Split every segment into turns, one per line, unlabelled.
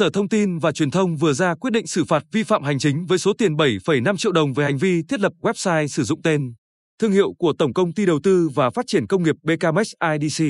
Sở Thông tin và Truyền thông vừa ra quyết định xử phạt vi phạm hành chính với số tiền 7,5 triệu đồng về hành vi thiết lập website sử dụng tên, thương hiệu của Tổng công ty Đầu tư và Phát triển Công nghiệp BKMX IDC,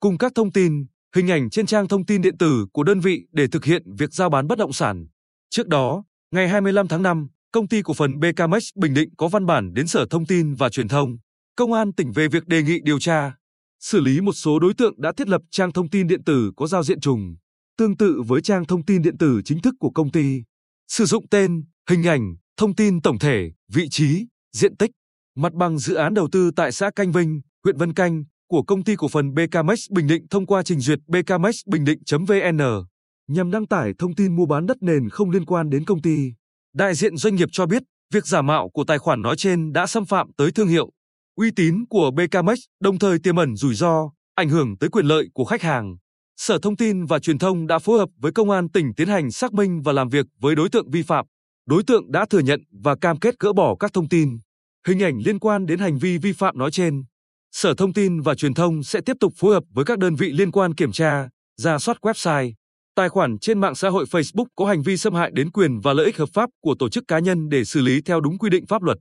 cùng các thông tin, hình ảnh trên trang thông tin điện tử của đơn vị để thực hiện việc giao bán bất động sản. Trước đó, ngày 25 tháng 5, công ty cổ phần BKMX Bình Định có văn bản đến Sở Thông tin và Truyền thông, Công an tỉnh về việc đề nghị điều tra, xử lý một số đối tượng đã thiết lập trang thông tin điện tử có giao diện trùng, tương tự với trang thông tin điện tử chính thức của công ty. Sử dụng tên, hình ảnh, thông tin tổng thể, vị trí, diện tích, mặt bằng dự án đầu tư tại xã Canh Vinh, huyện Vân Canh của công ty cổ phần BKMX Bình Định thông qua trình duyệt bkmxbình.vn nhằm đăng tải thông tin mua bán đất nền không liên quan đến công ty. Đại diện doanh nghiệp cho biết, việc giả mạo của tài khoản nói trên đã xâm phạm tới thương hiệu, uy tín của BKMX, đồng thời tiềm ẩn rủi ro, ảnh hưởng tới quyền lợi của khách hàng. Sở Thông tin và Truyền thông đã phối hợp với Công an tỉnh tiến hành xác minh và làm việc với đối tượng vi phạm. Đối tượng đã thừa nhận và cam kết gỡ bỏ các thông tin, hình ảnh liên quan đến hành vi vi phạm nói trên. Sở Thông tin và Truyền thông sẽ tiếp tục phối hợp với các đơn vị liên quan kiểm tra, ra soát website, tài khoản trên mạng xã hội Facebook có hành vi xâm hại đến quyền và lợi ích hợp pháp của tổ chức cá nhân để xử lý theo đúng quy định pháp luật.